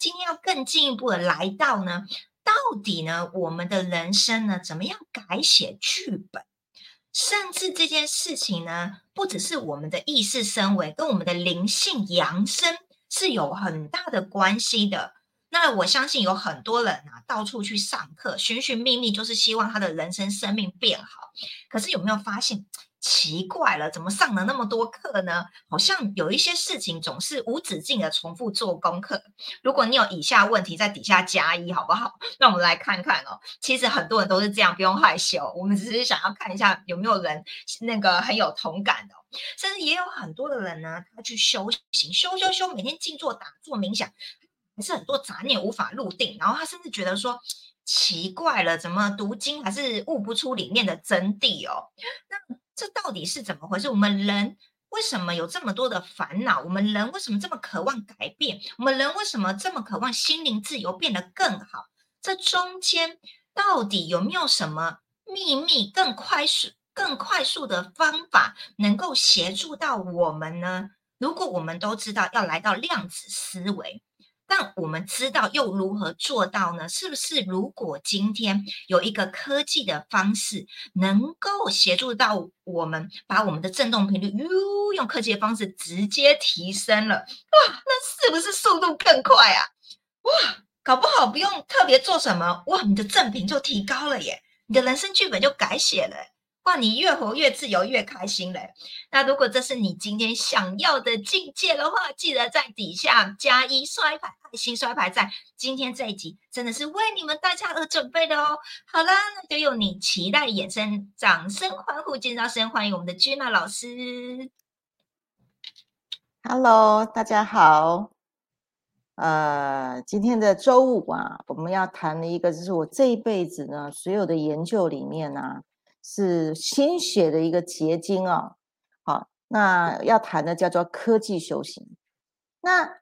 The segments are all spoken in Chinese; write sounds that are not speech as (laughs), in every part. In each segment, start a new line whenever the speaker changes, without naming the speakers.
今天要更进一步的来到呢，到底呢，我们的人生呢，怎么样改写剧本？甚至这件事情呢，不只是我们的意识升维，跟我们的灵性扬升是有很大的关系的。那我相信有很多人啊，到处去上课，寻寻觅觅，就是希望他的人生生命变好。可是有没有发现？奇怪了，怎么上了那么多课呢？好像有一些事情总是无止境的重复做功课。如果你有以下问题，在底下加一，好不好？(laughs) 那我们来看看哦。其实很多人都是这样，不用害羞。我们只是想要看一下有没有人那个很有同感的。甚至也有很多的人呢，他去修行，修修修，每天静坐打坐冥想，还是很多杂念无法入定。然后他甚至觉得说，奇怪了，怎么读经还是悟不出里面的真谛哦？那。这到底是怎么回事？我们人为什么有这么多的烦恼？我们人为什么这么渴望改变？我们人为什么这么渴望心灵自由变得更好？这中间到底有没有什么秘密、更快速、更快速的方法，能够协助到我们呢？如果我们都知道要来到量子思维。但我们知道又如何做到呢？是不是如果今天有一个科技的方式，能够协助到我们，把我们的振动频率，哟，用科技的方式直接提升了，哇，那是不是速度更快啊？哇，搞不好不用特别做什么，哇，你的振频就提高了耶，你的人生剧本就改写了。哇，你越活越自由，越开心嘞！那如果这是你今天想要的境界的话，记得在底下加一刷牌，爱心刷牌，在今天这一集真的是为你们大家而准备的哦。好啦，那就用你期待的眼神，掌声欢呼，尖叫声欢迎我们的君娜老师。
Hello，大家好。呃，今天的周五啊，我们要谈的一个，就是我这一辈子呢，所有的研究里面呢。是心血的一个结晶啊！好，那要谈的叫做科技修行。那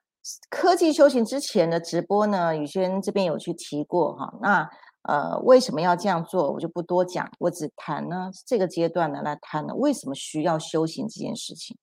科技修行之前的直播呢，宇轩这边有去提过哈。那呃，为什么要这样做，我就不多讲，我只谈呢这个阶段呢来谈呢为什么需要修行这件事情。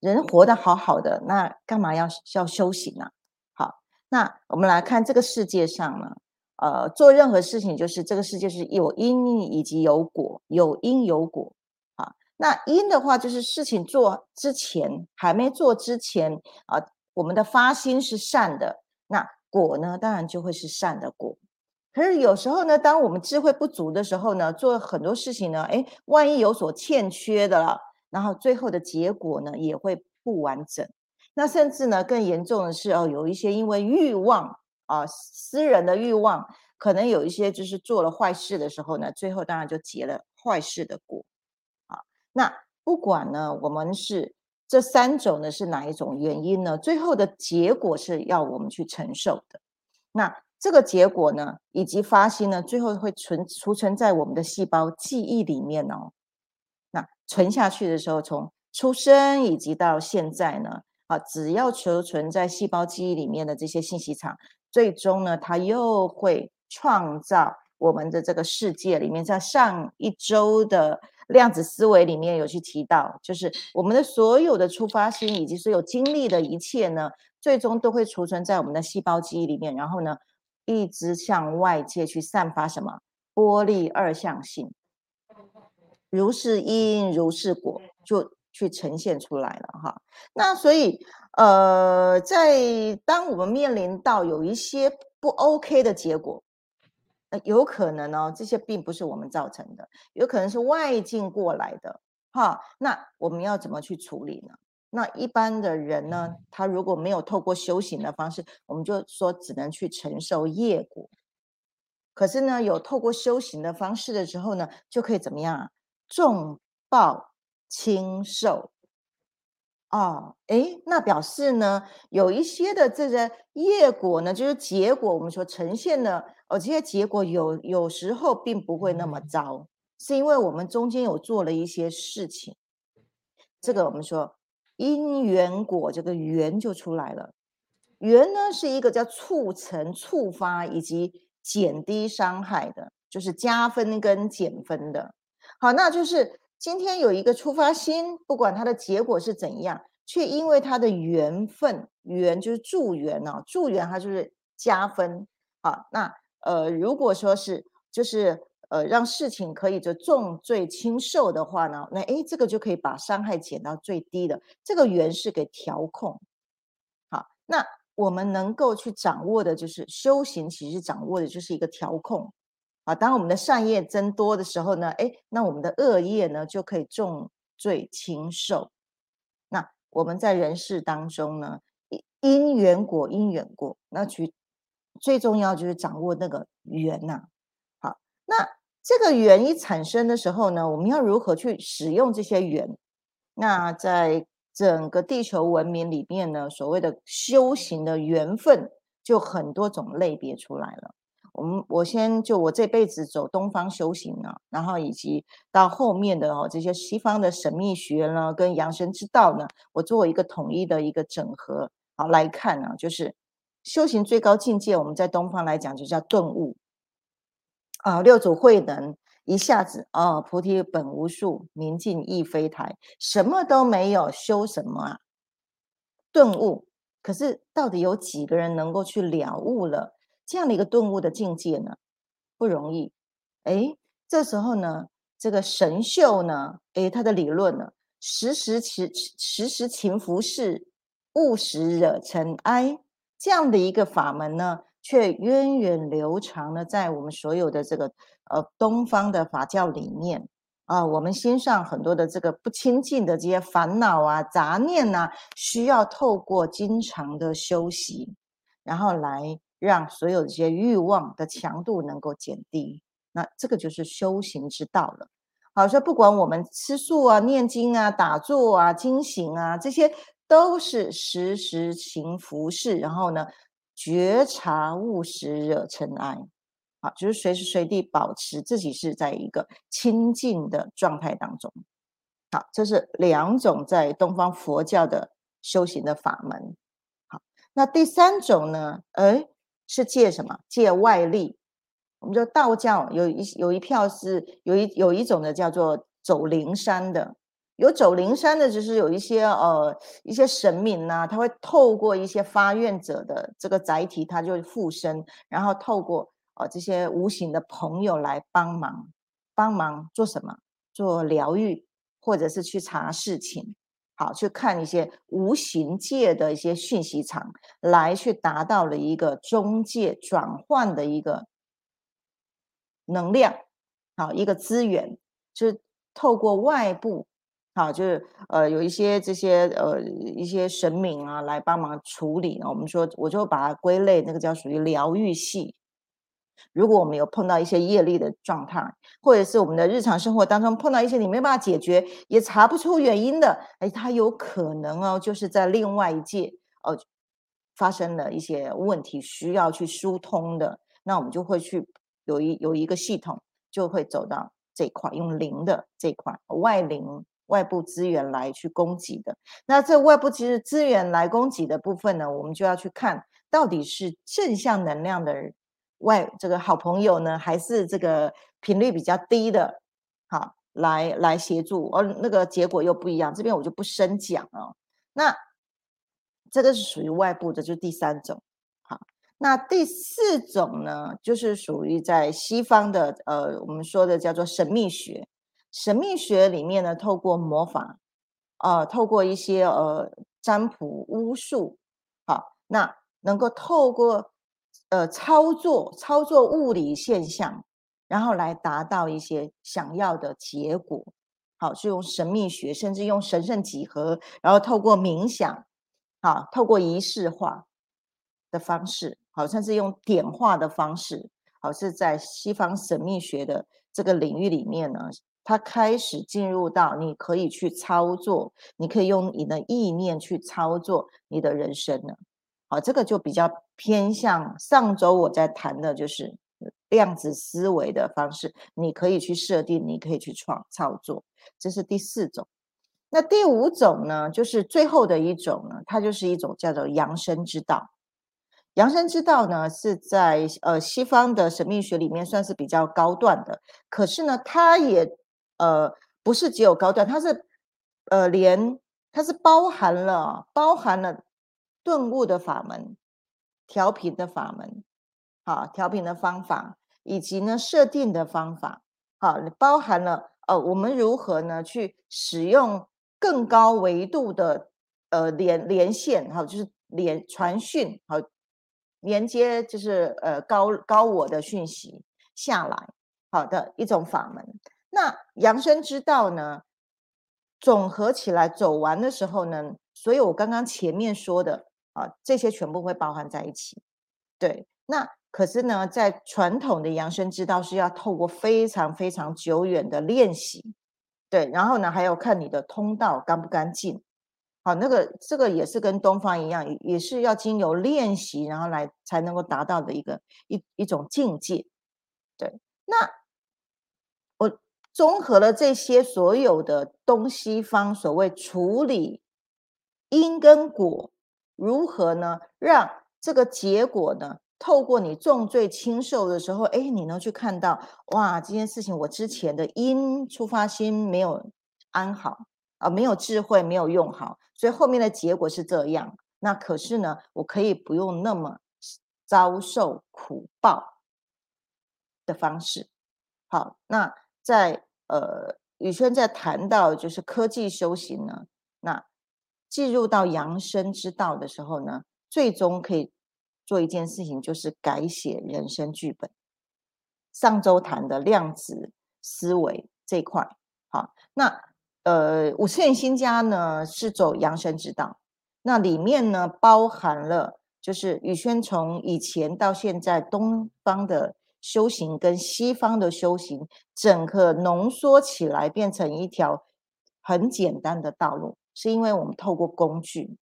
人活得好好的，那干嘛要要修行呢？好，那我们来看这个世界上呢。呃，做任何事情就是这个世界是有因以及有果，有因有果啊。那因的话，就是事情做之前还没做之前啊，我们的发心是善的，那果呢，当然就会是善的果。可是有时候呢，当我们智慧不足的时候呢，做很多事情呢，哎，万一有所欠缺的了，然后最后的结果呢，也会不完整。那甚至呢，更严重的是哦，有一些因为欲望。啊，私人的欲望可能有一些，就是做了坏事的时候呢，最后当然就结了坏事的果。啊，那不管呢，我们是这三种呢是哪一种原因呢？最后的结果是要我们去承受的。那这个结果呢，以及发心呢，最后会存储存在我们的细胞记忆里面哦。那存下去的时候，从出生以及到现在呢，啊，只要储存在细胞记忆里面的这些信息场。最终呢，它又会创造我们的这个世界里面。在上一周的量子思维里面有去提到，就是我们的所有的出发心以及所有经历的一切呢，最终都会储存在我们的细胞记忆里面，然后呢，一直向外界去散发什么波粒二象性，如是因如是果，就去呈现出来了哈。那所以。呃，在当我们面临到有一些不 OK 的结果，呃，有可能呢，这些并不是我们造成的，有可能是外境过来的，哈。那我们要怎么去处理呢？那一般的人呢，他如果没有透过修行的方式，我们就说只能去承受业果。可是呢，有透过修行的方式的时候呢，就可以怎么样啊？重报轻受。哦，哎，那表示呢，有一些的这个业果呢，就是结果，我们说呈现的，哦，这些结果有有时候并不会那么糟，是因为我们中间有做了一些事情。这个我们说因缘果，这个缘就出来了。缘呢是一个叫促成、触发以及减低伤害的，就是加分跟减分的。好，那就是。今天有一个出发心，不管它的结果是怎样，却因为它的缘分，缘就是助缘哦，助缘它就是加分。好，那呃，如果说是就是呃让事情可以就重罪轻受的话呢，那诶这个就可以把伤害减到最低的。这个缘是给调控。好，那我们能够去掌握的就是修行，其实掌握的就是一个调控。啊，当我们的善业增多的时候呢，哎，那我们的恶业呢就可以重罪轻受。那我们在人世当中呢，因缘果因缘果，那去最重要就是掌握那个缘呐。好，那这个缘一产生的时候呢，我们要如何去使用这些缘？那在整个地球文明里面呢，所谓的修行的缘分就很多种类别出来了。我们我先就我这辈子走东方修行啊，然后以及到后面的哦这些西方的神秘学呢，跟养生之道呢，我作为一个统一的一个整合好来看呢，就是修行最高境界，我们在东方来讲就叫顿悟啊，六祖慧能一下子啊，菩提本无树，明镜亦非台，什么都没有，修什么啊？顿悟。可是到底有几个人能够去了悟了？这样的一个顿悟的境界呢，不容易。哎，这时候呢，这个神秀呢，哎，他的理论呢，时时勤时时勤拂拭，勿使惹尘埃。这样的一个法门呢，却源远流长呢在我们所有的这个呃东方的法教里面啊，我们心上很多的这个不清净的这些烦恼啊、杂念呐，需要透过经常的修习，然后来。让所有这些欲望的强度能够减低，那这个就是修行之道了。好，说不管我们吃素啊、念经啊、打坐啊、精行啊，这些都是时时勤拂拭，然后呢，觉察勿使惹尘埃。好，就是随时随地保持自己是在一个清净的状态当中。好，这是两种在东方佛教的修行的法门。好，那第三种呢？哎。是借什么？借外力。我们说道教有一有一票是有一有一种的叫做走灵山的，有走灵山的，就是有一些呃一些神明呐，他会透过一些发愿者的这个载体，他就附身，然后透过呃这些无形的朋友来帮忙，帮忙做什么？做疗愈，或者是去查事情。好，去看一些无形界的一些讯息场，来去达到了一个中介转换的一个能量，好，一个资源，就是透过外部，好，就是呃有一些这些呃一些神明啊来帮忙处理，我们说我就把它归类，那个叫属于疗愈系。如果我们有碰到一些业力的状态，或者是我们的日常生活当中碰到一些你没办法解决，也查不出原因的，哎，它有可能哦，就是在另外一界哦发生了一些问题，需要去疏通的，那我们就会去有一有一个系统，就会走到这一块，用灵的这一块外灵外部资源来去供给的。那这外部其实资源来供给的部分呢，我们就要去看到底是正向能量的。外这个好朋友呢，还是这个频率比较低的，好来来协助，而那个结果又不一样。这边我就不深讲了。那这个是属于外部的，就是第三种。好，那第四种呢，就是属于在西方的，呃，我们说的叫做神秘学。神秘学里面呢，透过魔法，呃，透过一些呃占卜巫术，好，那能够透过。呃，操作操作物理现象，然后来达到一些想要的结果。好，是用神秘学，甚至用神圣几何，然后透过冥想，好，透过仪式化的方式，好，甚至用点化的方式，好，是在西方神秘学的这个领域里面呢，它开始进入到你可以去操作，你可以用你的意念去操作你的人生了。好，这个就比较偏向上周我在谈的，就是量子思维的方式。你可以去设定，你可以去创操作，这是第四种。那第五种呢，就是最后的一种呢，它就是一种叫做扬生之道。扬生之道呢，是在呃西方的神秘学里面算是比较高段的，可是呢，它也呃不是只有高段，它是呃连它是包含了包含了。顿悟的法门，调频的法门，好，调频的方法，以及呢设定的方法，好，包含了呃我们如何呢去使用更高维度的呃连连线，好，就是连传讯，好，连接就是呃高高我的讯息下来，好的一种法门。那扬升之道呢，总合起来走完的时候呢，所以我刚刚前面说的。啊，这些全部会包含在一起。对，那可是呢，在传统的养生之道是要透过非常非常久远的练习，对，然后呢，还要看你的通道干不干净。好，那个这个也是跟东方一样，也是要经由练习，然后来才能够达到的一个一一种境界。对，那我综合了这些所有的东西方所谓处理因跟果。如何呢？让这个结果呢？透过你重罪轻受的时候，哎，你能去看到哇，这件事情我之前的因出发心没有安好啊，没有智慧，没有用好，所以后面的结果是这样。那可是呢，我可以不用那么遭受苦报的方式。好，那在呃，宇轩在谈到就是科技修行呢，那。进入到扬生之道的时候呢，最终可以做一件事情，就是改写人生剧本。上周谈的量子思维这块，好，那呃五次元新家呢是走扬生之道，那里面呢包含了就是宇轩从以前到现在东方的修行跟西方的修行，整个浓缩起来变成一条很简单的道路。是因为我们透过工具，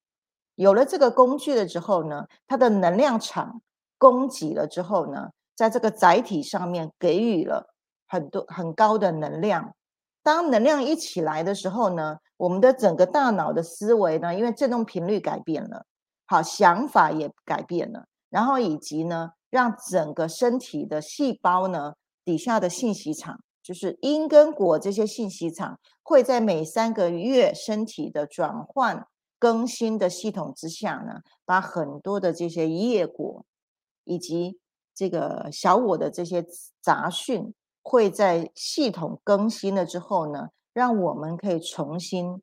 有了这个工具了之后呢，它的能量场供给了之后呢，在这个载体上面给予了很多很高的能量。当能量一起来的时候呢，我们的整个大脑的思维呢，因为振动频率改变了，好想法也改变了，然后以及呢，让整个身体的细胞呢底下的信息场。就是因跟果这些信息场会在每三个月身体的转换更新的系统之下呢，把很多的这些业果以及这个小我的这些杂讯，会在系统更新了之后呢，让我们可以重新、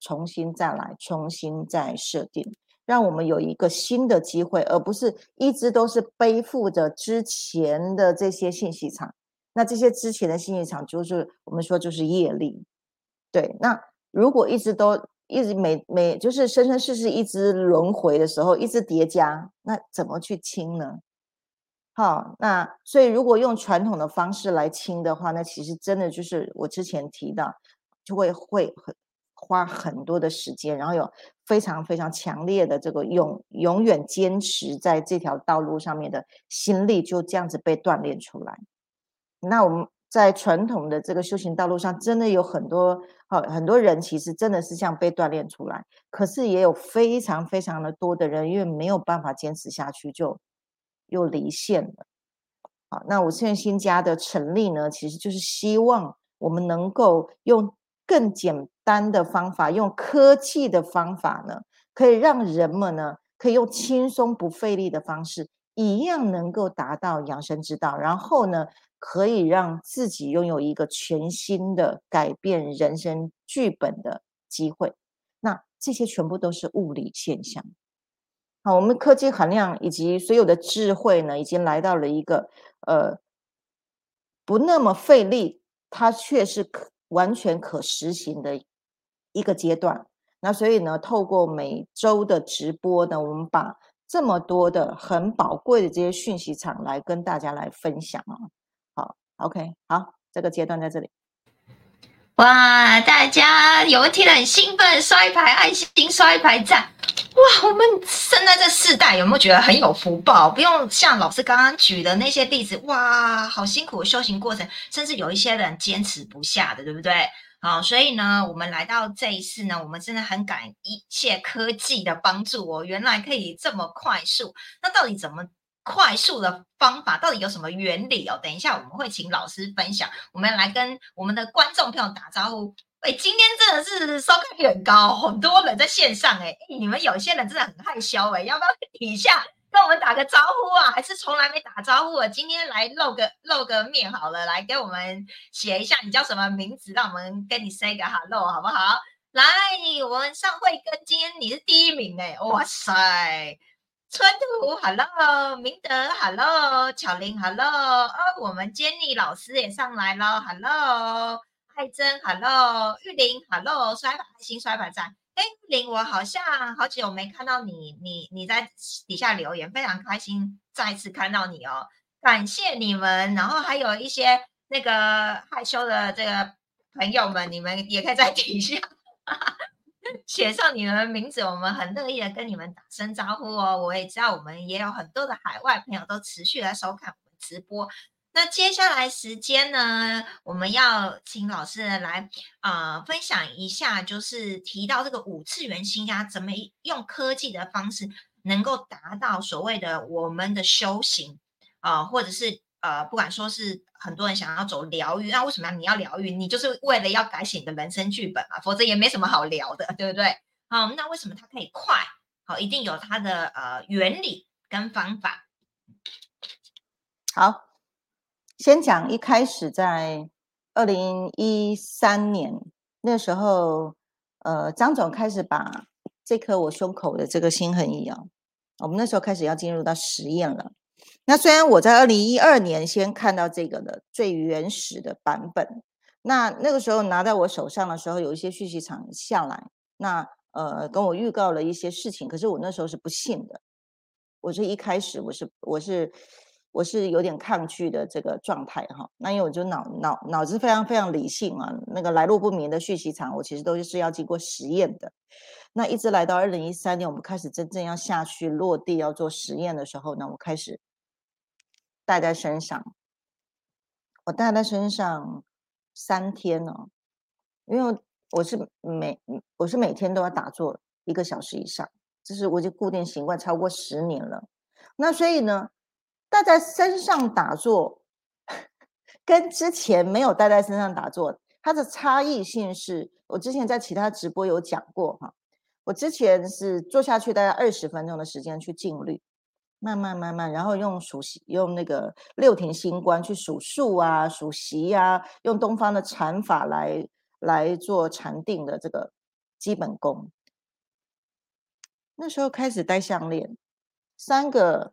重新再来、重新再设定，让我们有一个新的机会，而不是一直都是背负着之前的这些信息场。那这些之前的信息场，就是我们说就是业力，对。那如果一直都一直每每就是生生世世一直轮回的时候，一直叠加，那怎么去清呢？好，那所以如果用传统的方式来清的话，那其实真的就是我之前提到，就会会很花很多的时间，然后有非常非常强烈的这个永永远坚持在这条道路上面的心力，就这样子被锻炼出来。那我们在传统的这个修行道路上，真的有很多好很多人，其实真的是像被锻炼出来。可是也有非常非常的多的人，因为没有办法坚持下去，就又离线了。好，那我现在新家的成立呢，其实就是希望我们能够用更简单的方法，用科技的方法呢，可以让人们呢，可以用轻松不费力的方式，一样能够达到养生之道。然后呢？可以让自己拥有一个全新的改变人生剧本的机会，那这些全部都是物理现象。好，我们科技含量以及所有的智慧呢，已经来到了一个呃不那么费力，它却是可完全可实行的一个阶段。那所以呢，透过每周的直播呢，我们把这么多的很宝贵的这些讯息场来跟大家来分享啊。OK，好，这个阶段在这里。
哇，大家有问题的很兴奋，刷一排爱心，刷一排赞。哇，我们生在这世代，有没有觉得很有福报？不用像老师刚刚举的那些例子，哇，好辛苦的修行过程，甚至有一些人坚持不下的，对不对？好，所以呢，我们来到这一次呢，我们真的很感一切科技的帮助哦，原来可以这么快速。那到底怎么？快速的方法到底有什么原理哦？等一下我们会请老师分享。我们来跟我们的观众朋友打招呼。哎，今天真的是收看率很高，很多人在线上。哎，(laughs) 你们有些人真的很害羞。哎，要不要底下跟我们打个招呼啊？还是从来没打招呼啊？今天来露个露个面好了，来给我们写一下你叫什么名字，让我们跟你 say 个 hello 好不好？来，我们上会跟，今天你是第一名哎，哇塞！春图，hello，明德，hello，巧玲，hello，哦，我们 Jenny 老师也上来了，hello，爱珍，hello，玉玲，hello，摔牌新摔牌站，哎，玉玲，我好像好久没看到你，你你在底下留言，非常开心再次看到你哦，感谢你们，然后还有一些那个害羞的这个朋友们，你们也可以在底下。(laughs) 写上你们的名字，我们很乐意的跟你们打声招呼哦。我也知道我们也有很多的海外朋友都持续来收看我们直播。那接下来时间呢，我们要请老师来啊分享一下，就是提到这个五次元心家怎么用科技的方式能够达到所谓的我们的修行啊，或者是。呃，不管说是很多人想要走疗愈，那为什么你要疗愈？你就是为了要改写你的人生剧本嘛，否则也没什么好聊的，对不对？好，那为什么它可以快？好，一定有它的呃原理跟方法。
好，先讲一开始在二零一三年那时候，呃，张总开始把这颗我胸口的这个心痕仪啊，我们那时候开始要进入到实验了。那虽然我在二零一二年先看到这个的最原始的版本，那那个时候拿在我手上的时候，有一些讯息场下来，那呃跟我预告了一些事情，可是我那时候是不信的，我是一开始我是我是我是有点抗拒的这个状态哈。那因为我就脑脑脑子非常非常理性啊，那个来路不明的讯息场，我其实都是要经过实验的。那一直来到二零一三年，我们开始真正要下去落地要做实验的时候呢，我开始。带在身上，我带在身上三天呢，因为我是每我是每天都要打坐一个小时以上，这是我已经固定习惯超过十年了。那所以呢，带在身上打坐，跟之前没有带在身上打坐，它的差异性是我之前在其他直播有讲过哈。我之前是坐下去大概二十分钟的时间去静虑。慢慢慢慢，然后用数，用那个六庭星官去数数啊，数息呀，用东方的禅法来来做禅定的这个基本功。那时候开始戴项链，三个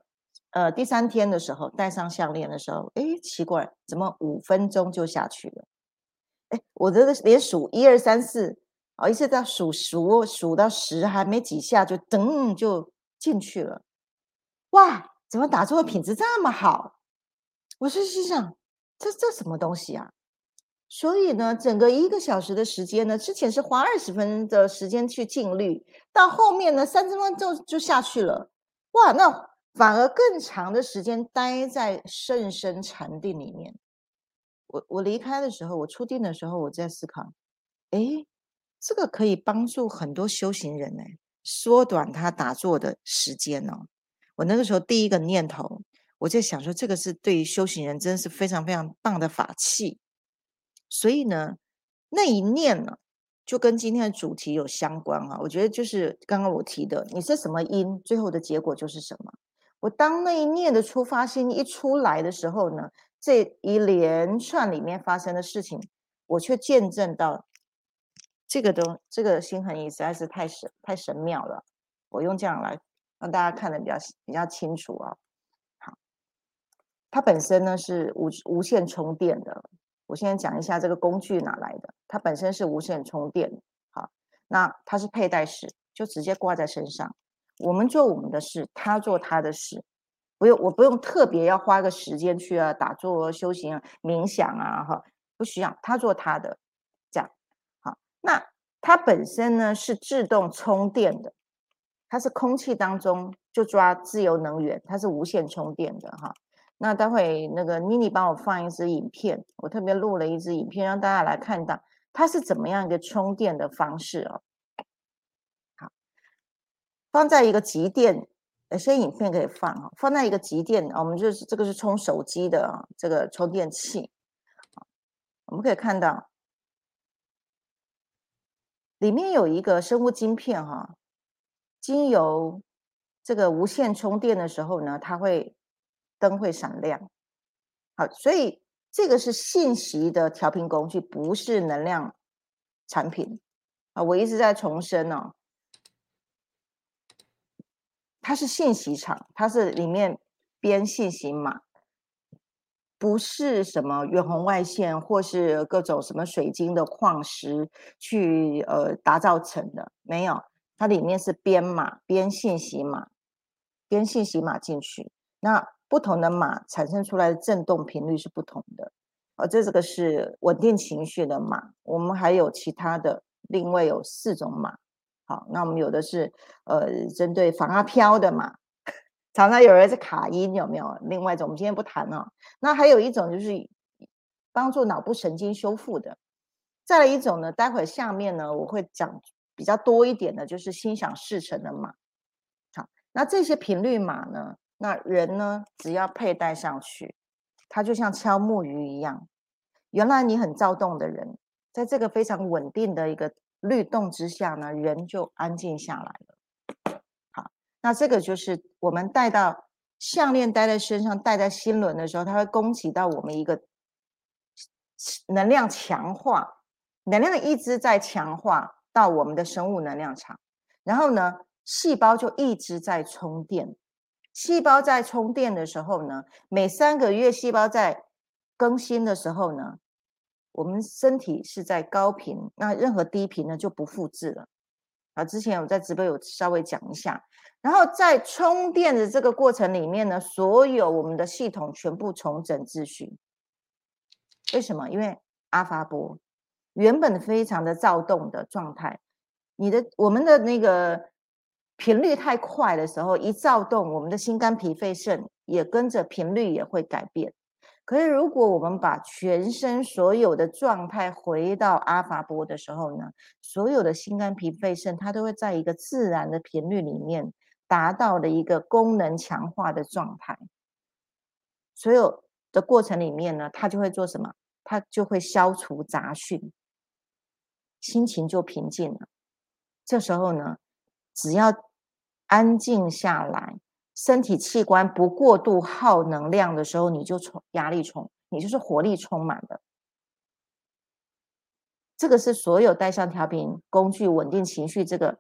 呃第三天的时候戴上项链的时候，哎，奇怪，怎么五分钟就下去了？哎，我这个连数一二三四，哦，一直到数数数到十还没几下，就噔就进去了。哇，怎么打坐的品质这么好？我是心想，这这什么东西啊？所以呢，整个一个小时的时间呢，之前是花二十分的时间去静虑，到后面呢，三十分钟就就下去了。哇，那反而更长的时间待在甚深禅定里面。我我离开的时候，我出定的时候，我在思考，哎，这个可以帮助很多修行人呢，缩短他打坐的时间哦。我那个时候第一个念头，我就想说，这个是对于修行人真的是非常非常棒的法器。所以呢，那一念呢，就跟今天的主题有相关哈。我觉得就是刚刚我提的，你是什么因，最后的结果就是什么。我当那一念的出发心一出来的时候呢，这一连串里面发生的事情，我却见证到这个东这个心痕仪实在是太神太神妙了。我用这样来。让大家看的比较比较清楚啊。好，它本身呢是无无线充电的。我现在讲一下这个工具哪来的。它本身是无线充电，好，那它是佩戴式，就直接挂在身上。我们做我们的事，他做他的事，不用我不用特别要花个时间去啊打坐修行啊冥想啊哈，不需要，他做他的，这样好。那它本身呢是自动充电的。它是空气当中就抓自由能源，它是无线充电的哈。那待会那个妮妮帮我放一支影片，我特别录了一支影片，让大家来看到它是怎么样一个充电的方式哦。好，放在一个极电，有些影片可以放哈。放在一个极电，我们就是这个是充手机的这个充电器。我们可以看到里面有一个生物晶片哈。经由这个无线充电的时候呢，它会灯会闪亮。好，所以这个是信息的调频工具，不是能量产品啊。我一直在重申哦，它是信息场，它是里面编信息码，不是什么远红外线或是各种什么水晶的矿石去呃打造成的，没有，它里面是编码、编信息码。编信息码进去，那不同的码产生出来的振动频率是不同的。哦，这这个是稳定情绪的码。我们还有其他的，另外有四种码。好，那我们有的是呃针对防阿飘的码，(laughs) 常常有人是卡音，有没有？另外一种我们今天不谈哦。那还有一种就是帮助脑部神经修复的。再来一种呢，待会下面呢我会讲比较多一点的，就是心想事成的码。那这些频率码呢？那人呢？只要佩戴上去，它就像敲木鱼一样。原来你很躁动的人，在这个非常稳定的一个律动之下呢，人就安静下来了。好，那这个就是我们戴到项链戴在身上，戴在心轮的时候，它会供给到我们一个能量强化，能量一直在强化到我们的生物能量场，然后呢？细胞就一直在充电。细胞在充电的时候呢，每三个月细胞在更新的时候呢，我们身体是在高频，那任何低频呢就不复制了。啊，之前我在直播有稍微讲一下。然后在充电的这个过程里面呢，所有我们的系统全部重整秩序。为什么？因为阿法波原本非常的躁动的状态，你的我们的那个。频率太快的时候，一躁动，我们的心肝脾肺肾也跟着频率也会改变。可是，如果我们把全身所有的状态回到阿法波的时候呢，所有的心肝脾肺肾它都会在一个自然的频率里面达到的一个功能强化的状态。所有的过程里面呢，它就会做什么？它就会消除杂讯，心情就平静了。这时候呢？只要安静下来，身体器官不过度耗能量的时候，你就充压力充，你就是活力充满的。这个是所有带上调频工具稳定情绪这个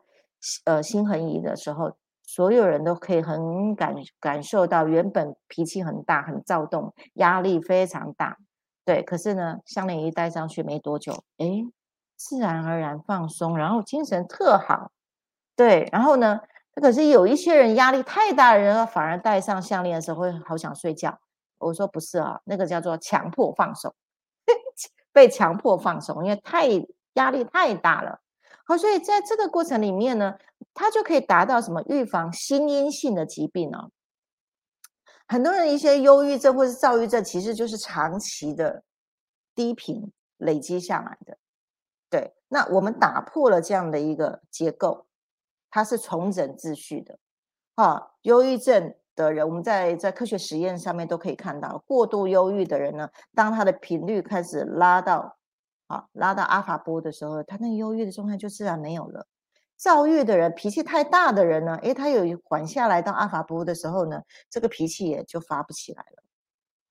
呃心恒仪的时候，所有人都可以很感感受到，原本脾气很大、很躁动、压力非常大，对，可是呢，项链一戴上去没多久，哎，自然而然放松，然后精神特好。对，然后呢？可是有一些人压力太大的人，反而戴上项链的时候会好想睡觉。我说不是啊，那个叫做强迫放松，(laughs) 被强迫放松，因为太压力太大了。好，所以在这个过程里面呢，它就可以达到什么？预防心因性的疾病呢？很多人一些忧郁症或是躁郁症，其实就是长期的低频累积下来的。对，那我们打破了这样的一个结构。它是重整秩序的，啊，忧郁症的人，我们在在科学实验上面都可以看到，过度忧郁的人呢，当他的频率开始拉到，啊，拉到阿法波的时候，他那忧郁的状态就自然没有了。躁郁的人，脾气太大的人呢，诶，他有缓下来到阿法波的时候呢，这个脾气也就发不起来了。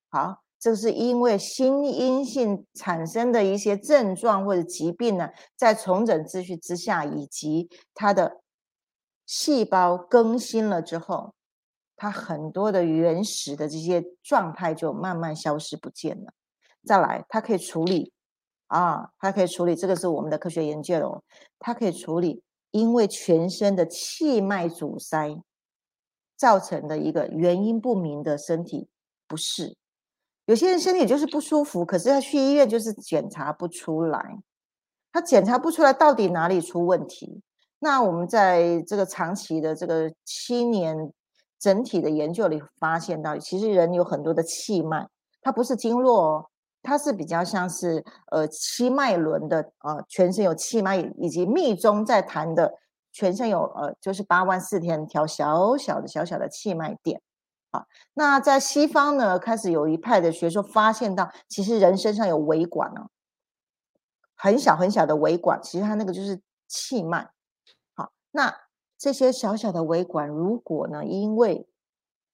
好，这是因为心因性产生的一些症状或者疾病呢，在重整秩序之下，以及他的。细胞更新了之后，它很多的原始的这些状态就慢慢消失不见了。再来，它可以处理啊，它可以处理，这个是我们的科学研究哦，它可以处理因为全身的气脉阻塞造成的一个原因不明的身体不适。有些人身体就是不舒服，可是他去医院就是检查不出来，他检查不出来到底哪里出问题。那我们在这个长期的这个七年整体的研究里发现到，其实人有很多的气脉，它不是经络哦，它是比较像是呃七脉轮的呃，全身有气脉，以及密宗在谈的全身有呃就是八万四千条小小的小小的气脉点。好，那在西方呢，开始有一派的学说发现到，其实人身上有维管哦，很小很小的维管，其实它那个就是气脉。好那这些小小的微管，如果呢因为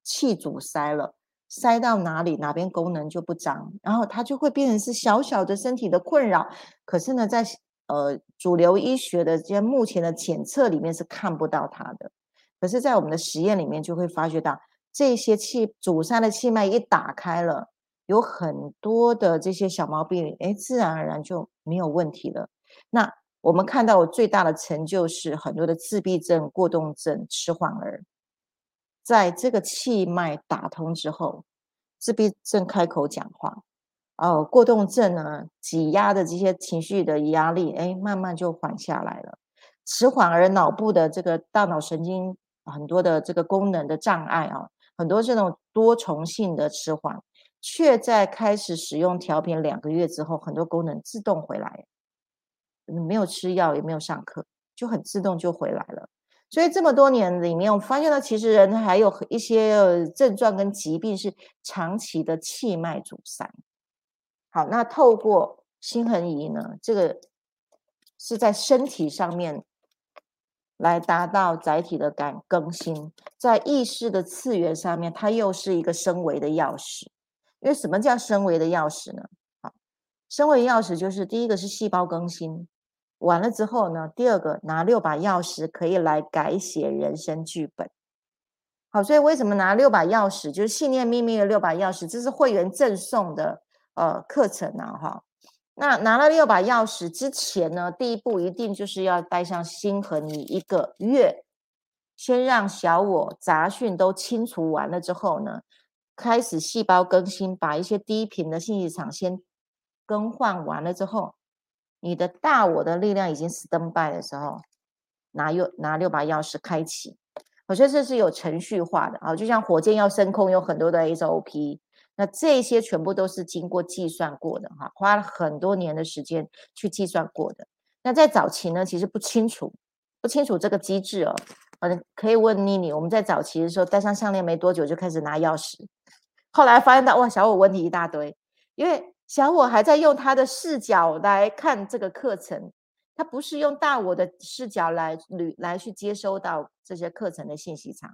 气阻塞了，塞到哪里哪边功能就不张，然后它就会变成是小小的身体的困扰。可是呢，在呃主流医学的这些目前的检测里面是看不到它的。可是，在我们的实验里面就会发觉到，这些气阻塞的气脉一打开了，有很多的这些小毛病，哎，自然而然就没有问题了。那我们看到我最大的成就是很多的自闭症、过动症、迟缓儿。在这个气脉打通之后，自闭症开口讲话，哦，过动症呢，挤压的这些情绪的压力，哎，慢慢就缓下来了。迟缓而脑部的这个大脑神经很多的这个功能的障碍啊，很多这种多重性的迟缓，却在开始使用调频两个月之后，很多功能自动回来，没有吃药也没有上课，就很自动就回来了。所以这么多年里面，我发现到其实人还有一些症状跟疾病是长期的气脉阻塞。好，那透过心恒仪呢，这个是在身体上面来达到载体的感更新，在意识的次元上面，它又是一个升维的钥匙。因为什么叫升维的钥匙呢？好，升维钥匙就是第一个是细胞更新。完了之后呢，第二个拿六把钥匙可以来改写人生剧本。好，所以为什么拿六把钥匙？就是信念秘密的六把钥匙，这是会员赠送的呃课程啊，哈。那拿了六把钥匙之前呢，第一步一定就是要带上心和你一个月，先让小我杂讯都清除完了之后呢，开始细胞更新，把一些低频的信息场先更换完了之后。你的大我的力量已经 stand by 的时候，拿六拿六把钥匙开启，我觉得这是有程序化的啊，就像火箭要升空有很多的 SOP，那这些全部都是经过计算过的哈，花了很多年的时间去计算过的。那在早期呢，其实不清楚不清楚这个机制哦，呃，可以问妮妮，我们在早期的时候戴上项链没多久就开始拿钥匙，后来发现到哇，小我问题一大堆，因为。小我还在用他的视角来看这个课程，他不是用大我的视角来捋来去接收到这些课程的信息场。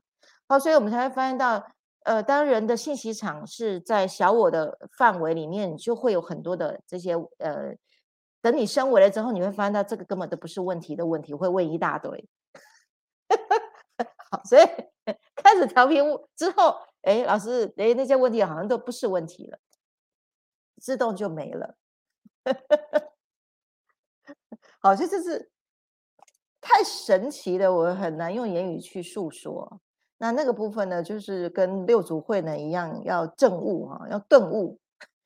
好，所以我们才会发现到，呃，当人的信息场是在小我的范围里面，就会有很多的这些呃，等你升维了之后，你会发现到这个根本都不是问题的问题，会问一大堆。(laughs) 好，所以 (laughs) 开始调皮之后，哎，老师，哎，那些问题好像都不是问题了。自动就没了，(laughs) 好，这这是太神奇的，我很难用言语去诉说。那那个部分呢，就是跟六祖慧能一样，要证悟哈，要顿悟。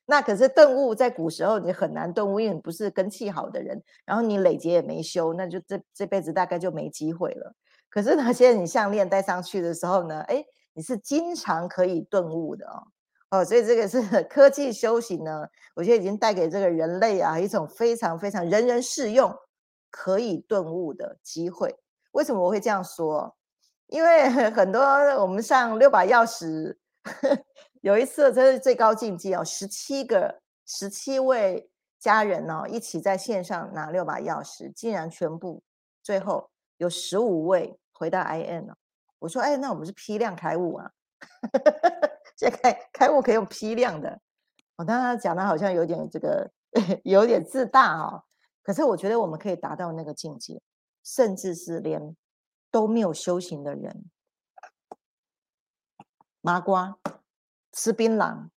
那可是顿悟，在古时候你很难顿悟，因为你不是根气好的人，然后你累劫也没修，那就这这辈子大概就没机会了。可是呢，现在你项链戴上去的时候呢，哎，你是经常可以顿悟的哦。哦，所以这个是 (laughs) 科技修行呢，我觉得已经带给这个人类啊一种非常非常人人适用、可以顿悟的机会。为什么我会这样说？因为很多我们上六把钥匙，(laughs) 有一次真是最高境界哦，十七个、十七位家人哦一起在线上拿六把钥匙，竟然全部最后有十五位回到 IN 了。我说，哎，那我们是批量开悟啊。(laughs) 现在开开悟可以用批量的，我刚刚讲的好像有点这个 (laughs) 有点自大啊，可是我觉得我们可以达到那个境界，甚至是连都没有修行的人，麻瓜、吃槟榔、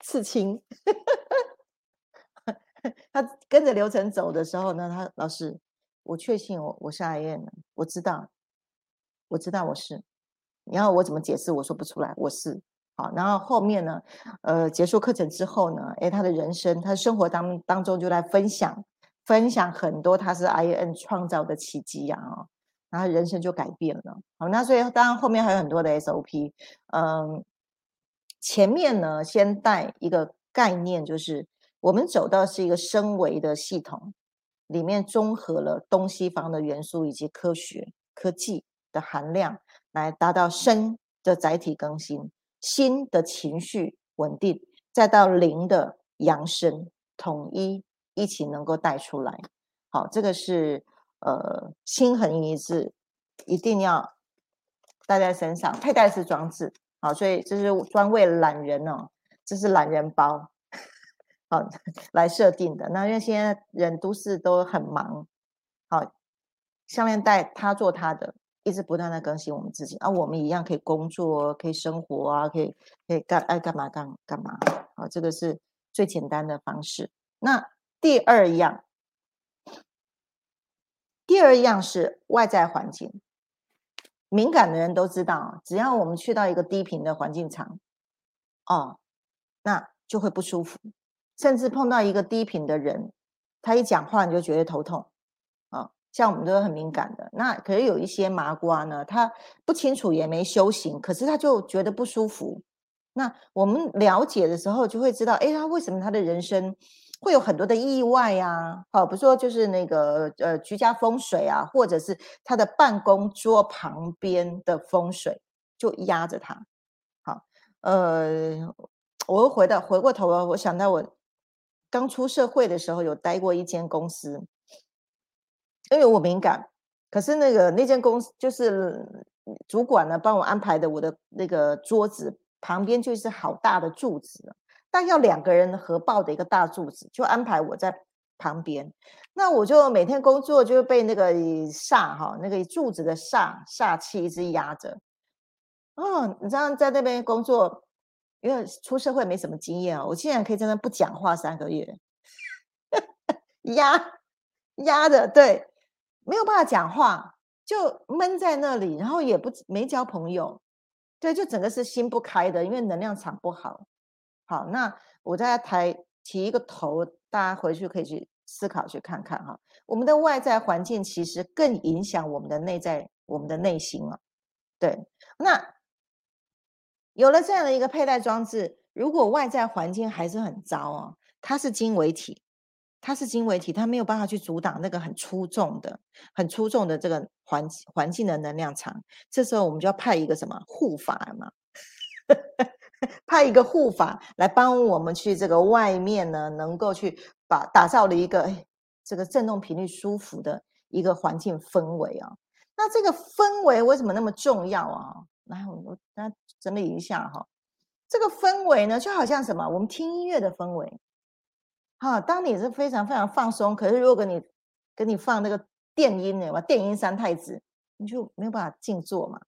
刺青，(laughs) 他跟着流程走的时候呢，他老师，我确信我我是 I N 我知道，我知道我是，你要我怎么解释？我说不出来，我是。好，然后后面呢，呃，结束课程之后呢，哎，他的人生，他生活当当中就来分享，分享很多他是 I N 创造的奇迹呀，哦，然后人生就改变了。好，那所以当然后面还有很多的 S O P，嗯，前面呢先带一个概念，就是我们走到是一个升维的系统，里面综合了东西方的元素以及科学科技的含量，来达到身的载体更新。心的情绪稳定，再到灵的扬升统一，一起能够带出来。好，这个是呃心恒一致一定要带在身上，佩戴式装置。好，所以这是专为懒人哦，这是懒人包，好来设定的。那因为现在人都是都很忙，好，项链带他做他的，一直不断的更新我们自己，啊，我们一样可以工作，可以生活啊，可以可以干爱干嘛干干嘛。好，这个是最简单的方式。那第二样，第二样是外在环境。敏感的人都知道，只要我们去到一个低频的环境场，哦，那就会不舒服，甚至碰到一个低频的人，他一讲话你就觉得头痛，啊，像我们都是很敏感的。那可是有一些麻瓜呢，他不清楚也没修行，可是他就觉得不舒服。那我们了解的时候，就会知道，哎，他为什么他的人生？会有很多的意外呀，好，比如说就是那个呃居家风水啊，或者是他的办公桌旁边的风水就压着他。好，呃，我又回到回过头了，我想到我刚出社会的时候有待过一间公司，因为我敏感，可是那个那间公司就是主管呢帮我安排的，我的那个桌子旁边就是好大的柱子。但要两个人合抱的一个大柱子，就安排我在旁边。那我就每天工作就被那个煞哈，那个柱子的煞煞气一直压着。哦，你知道在那边工作，因为出社会没什么经验啊，我竟然可以在那不讲话三个月，(laughs) 压压的，对，没有办法讲话，就闷在那里，然后也不没交朋友，对，就整个是心不开的，因为能量场不好。好，那我再抬提一个头，大家回去可以去思考去看看哈。我们的外在环境其实更影响我们的内在，我们的内心了。对，那有了这样的一个佩戴装置，如果外在环境还是很糟啊，它是经纬体，它是经纬体，它没有办法去阻挡那个很出众的、很出众的这个环环境的能量场。这时候我们就要派一个什么护法嘛？(laughs) 派一个护法来帮我们去这个外面呢，能够去把打造了一个哎，这个振动频率舒服的一个环境氛围啊。那这个氛围为什么那么重要啊？来，我大家整理一下哈。这个氛围呢，就好像什么？我们听音乐的氛围。哈，当你是非常非常放松，可是如果给你给你放那个电音的嘛，电音三太子，你就没有办法静坐嘛。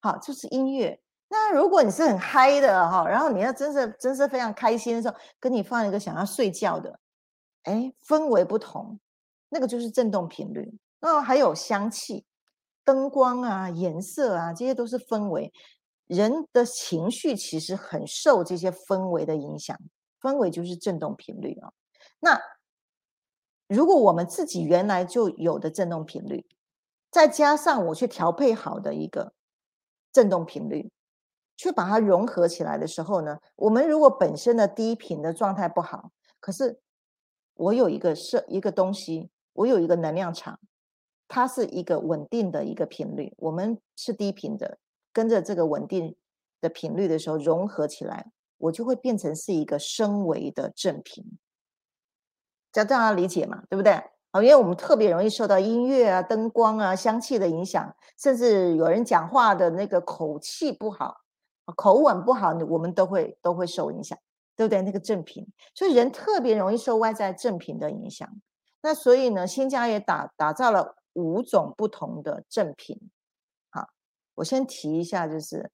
好，就是音乐。那如果你是很嗨的哈，然后你要真是真是非常开心的时候，跟你放一个想要睡觉的，哎，氛围不同，那个就是振动频率。那还有香气、灯光啊、颜色啊，这些都是氛围。人的情绪其实很受这些氛围的影响，氛围就是振动频率啊。那如果我们自己原来就有的振动频率，再加上我去调配好的一个振动频率。去把它融合起来的时候呢，我们如果本身的低频的状态不好，可是我有一个是一个东西，我有一个能量场，它是一个稳定的一个频率，我们是低频的，跟着这个稳定的频率的时候融合起来，我就会变成是一个升维的正频，这样大家理解嘛？对不对？好，因为我们特别容易受到音乐啊、灯光啊、香气的影响，甚至有人讲话的那个口气不好。口吻不好，我们都会都会受影响，对不对？那个正品，所以人特别容易受外在正品的影响。那所以呢，新家也打打造了五种不同的正品。好，我先提一下，就是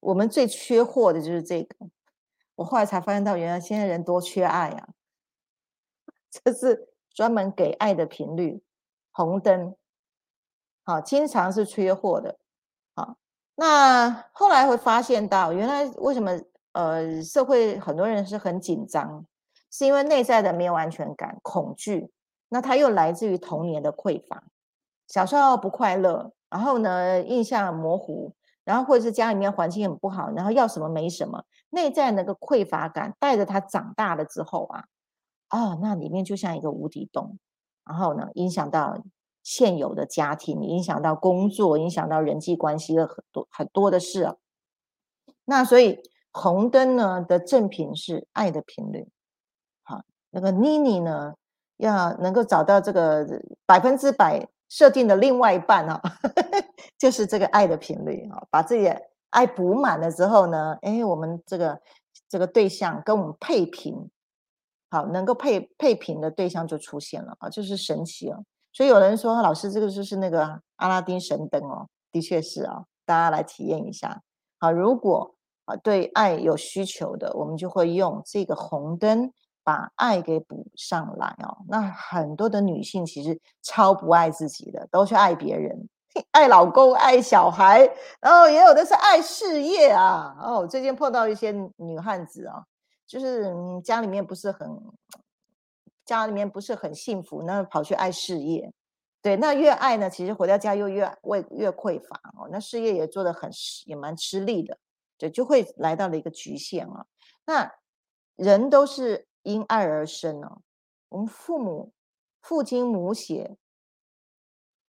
我们最缺货的就是这个。我后来才发现到，原来现在人多缺爱啊！(laughs) 这是专门给爱的频率，红灯。好，经常是缺货的。那后来会发现到，原来为什么呃社会很多人是很紧张，是因为内在的没有安全感、恐惧。那它又来自于童年的匮乏，小时候不快乐，然后呢印象模糊，然后或者是家里面环境很不好，然后要什么没什么，内在那个匮乏感带着他长大了之后啊，哦，那里面就像一个无底洞，然后呢影响到。现有的家庭影响到工作，影响到人际关系的很多很多的事啊。那所以红灯呢的正频是爱的频率，好，那个妮妮呢要能够找到这个百分之百设定的另外一半啊，(laughs) 就是这个爱的频率啊，把自己的爱补满了之后呢，哎，我们这个这个对象跟我们配平，好，能够配配平的对象就出现了啊，就是神奇了。所以有人说，老师这个就是那个阿拉丁神灯哦，的确是啊，大家来体验一下。好，如果啊对爱有需求的，我们就会用这个红灯。把爱给补上来哦，那很多的女性其实超不爱自己的，都去爱别人，(laughs) 爱老公、爱小孩，然后也有的是爱事业啊。哦，最近碰到一些女汉子啊，就是家里面不是很，家里面不是很幸福，那跑去爱事业，对，那越爱呢，其实回到家又越为越匮乏哦，那事业也做得很也蛮吃力的，对，就会来到了一个局限啊。那人都是。因爱而生哦，我们父母父精母血，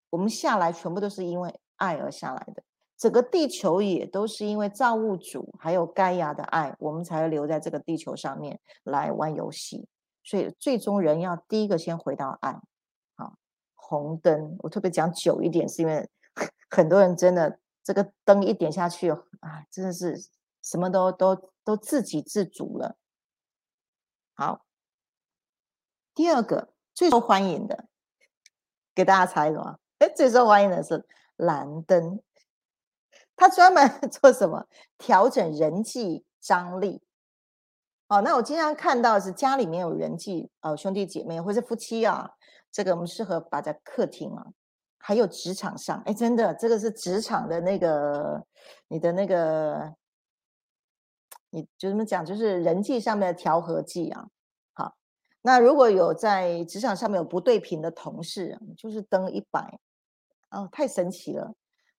我们下来全部都是因为爱而下来的。整个地球也都是因为造物主还有盖亚的爱，我们才会留在这个地球上面来玩游戏。所以最终人要第一个先回到岸。好，红灯我特别讲久一点，是因为很多人真的这个灯一点下去啊，真的是什么都都都自给自足了。好，第二个最受欢迎的，给大家猜什么？哎，最受欢迎的是蓝灯，它专门 (laughs) 做什么？调整人际张力。哦，那我经常看到是家里面有人际，呃，兄弟姐妹或者夫妻啊，这个我们适合摆在客厅啊，还有职场上，哎，真的，这个是职场的那个你的那个。你就这么讲，就是人际上面的调和剂啊。好，那如果有在职场上面有不对频的同事，就是登一百，哦，太神奇了。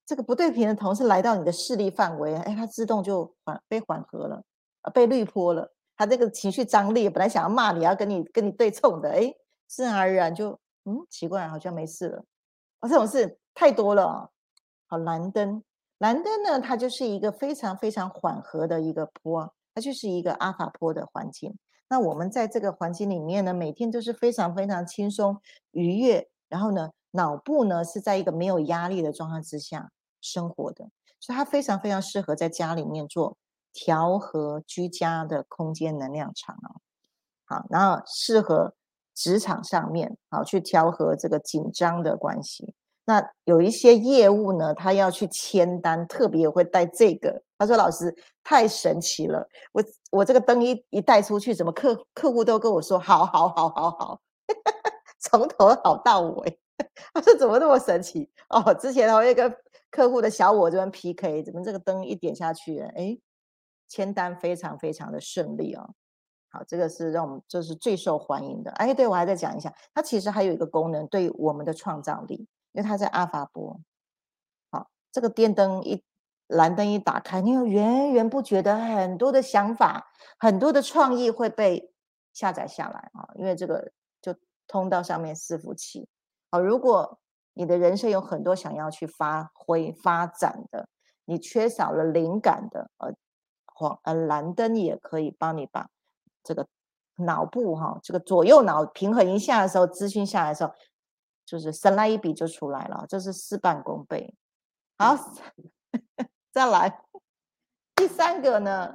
这个不对频的同事来到你的势力范围，哎，他自动就缓被缓和了，被滤波了。他这个情绪张力本来想要骂你，要跟你跟你对冲的，哎，自然而然就嗯，奇怪，好像没事了。哦，这种事太多了。好，蓝灯。蓝灯呢，它就是一个非常非常缓和的一个坡，它就是一个阿法波的环境。那我们在这个环境里面呢，每天都是非常非常轻松愉悦，然后呢，脑部呢是在一个没有压力的状态之下生活的，所以它非常非常适合在家里面做调和居家的空间能量场哦。好，然后适合职场上面好去调和这个紧张的关系。那有一些业务呢，他要去签单，特别会带这个。他说：“老师太神奇了，我我这个灯一一带出去，怎么客客户都跟我说好好好好好，(laughs) 从头好到尾。”他说：“怎么那么神奇？哦，之前有一个客户的小我这边 PK，怎么这个灯一点下去，哎，签单非常非常的顺利哦。好，这个是让我们这是最受欢迎的。哎，对我还在讲一下，它其实还有一个功能，对我们的创造力。”因为它在阿法波，好，这个电灯一蓝灯一打开，你有源源不绝的很多的想法，很多的创意会被下载下来啊。因为这个就通到上面伺服器，好，如果你的人生有很多想要去发挥发展的，你缺少了灵感的，呃，黄呃蓝灯也可以帮你把这个脑部哈，这个左右脑平衡一下的时候，资讯下来的时候。就是神来一笔就出来了，这是事半功倍。好，(laughs) 再来第三个呢，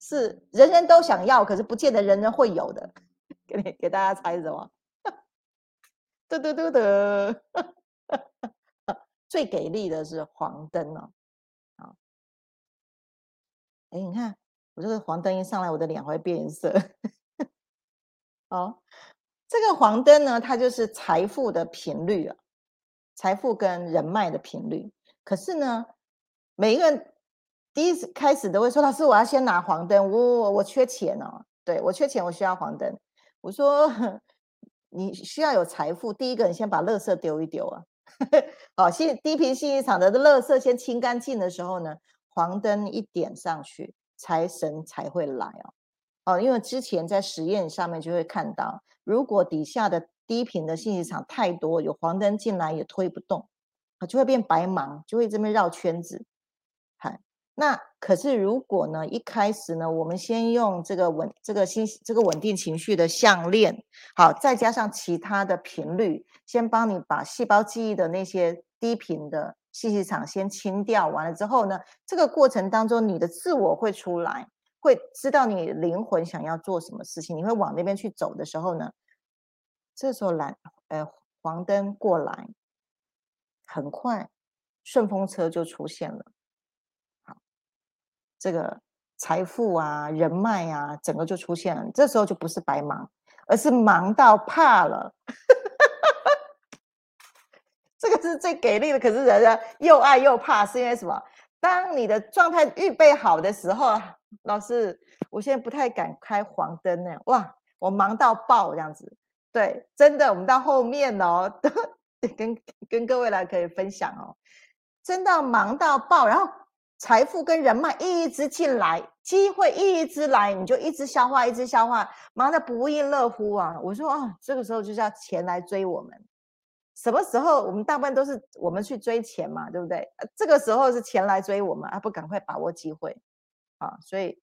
是人人都想要，可是不见得人人会有的。给你给大家猜什么？嘟嘟嘟嘟，(laughs) 最给力的是黄灯哦。哎，你看我这个黄灯一上来，我的脸会变色。好。这个黄灯呢，它就是财富的频率啊，财富跟人脉的频率。可是呢，每一个人第一次开始都会说：“老师，我要先拿黄灯，我我缺钱哦，对我缺钱，我需要黄灯。”我说：“你需要有财富，第一个你先把垃圾丢一丢啊，好，信低频信息场的垃圾先清干净的时候呢，黄灯一点上去，财神才会来哦。哦，因为之前在实验上面就会看到。”如果底下的低频的信息场太多，有黄灯进来也推不动，啊，就会变白忙，就会这边绕圈子。嗨，那可是如果呢，一开始呢，我们先用这个稳这个心这个稳定情绪的项链，好，再加上其他的频率，先帮你把细胞记忆的那些低频的信息场先清掉。完了之后呢，这个过程当中，你的自我会出来，会知道你灵魂想要做什么事情，你会往那边去走的时候呢，这时候蓝呃黄灯过来，很快顺风车就出现了。好这个财富啊、人脉啊，整个就出现了。这时候就不是白忙，而是忙到怕了。这个是最给力的，可是人家又爱又怕，是因为什么？当你的状态预备好的时候，老师，我现在不太敢开黄灯呢。哇，我忙到爆这样子。对，真的，我们到后面哦，(laughs) 跟跟各位来可以分享哦，真的忙到爆，然后。财富跟人脉一直进来，机会一直来，你就一直消化，一直消化，忙得不亦乐乎啊！我说啊，这个时候就是要钱来追我们。什么时候我们大部分都是我们去追钱嘛，对不对？这个时候是钱来追我们，还不赶快把握机会啊！所以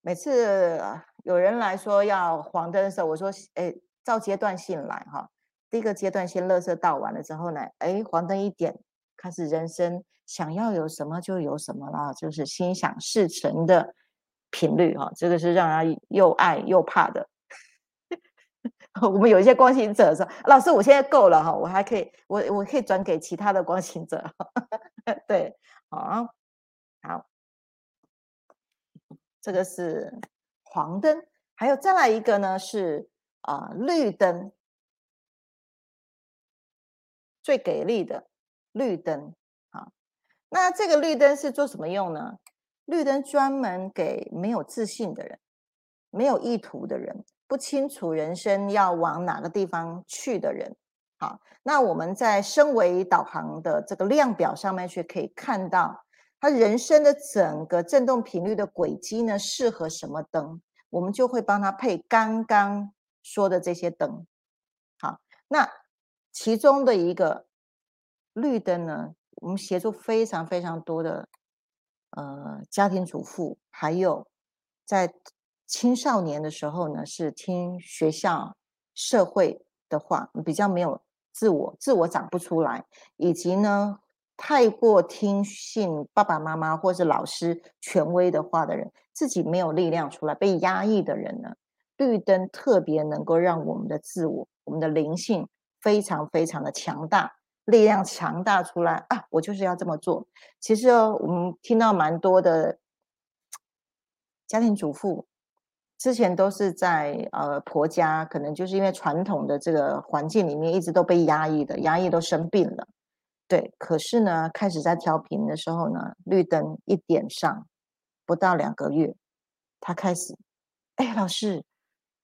每次有人来说要黄灯的时候，我说，哎，照阶段性来哈。第一个阶段性，乐色到完了之后呢，哎，黄灯一点，开始人生。想要有什么就有什么了，就是心想事成的频率哈，这个是让人又爱又怕的。我们有一些光行者说：“老师，我现在够了哈，我还可以，我我可以转给其他的光行者。(laughs) ”对，好，好，这个是黄灯，还有再来一个呢是啊绿灯，最给力的绿灯啊。那这个绿灯是做什么用呢？绿灯专门给没有自信的人、没有意图的人、不清楚人生要往哪个地方去的人。好，那我们在升维导航的这个量表上面去可以看到，他人生的整个振动频率的轨迹呢，适合什么灯，我们就会帮他配刚刚说的这些灯。好，那其中的一个绿灯呢？我们协助非常非常多的呃家庭主妇，还有在青少年的时候呢，是听学校、社会的话，比较没有自我，自我长不出来，以及呢太过听信爸爸妈妈或是老师权威的话的人，自己没有力量出来，被压抑的人呢，绿灯特别能够让我们的自我、我们的灵性非常非常的强大。力量强大出来啊！我就是要这么做。其实哦我们听到蛮多的家庭主妇，之前都是在呃婆家，可能就是因为传统的这个环境里面一直都被压抑的，压抑都生病了。对，可是呢，开始在调频的时候呢，绿灯一点上，不到两个月，他开始，哎，老师，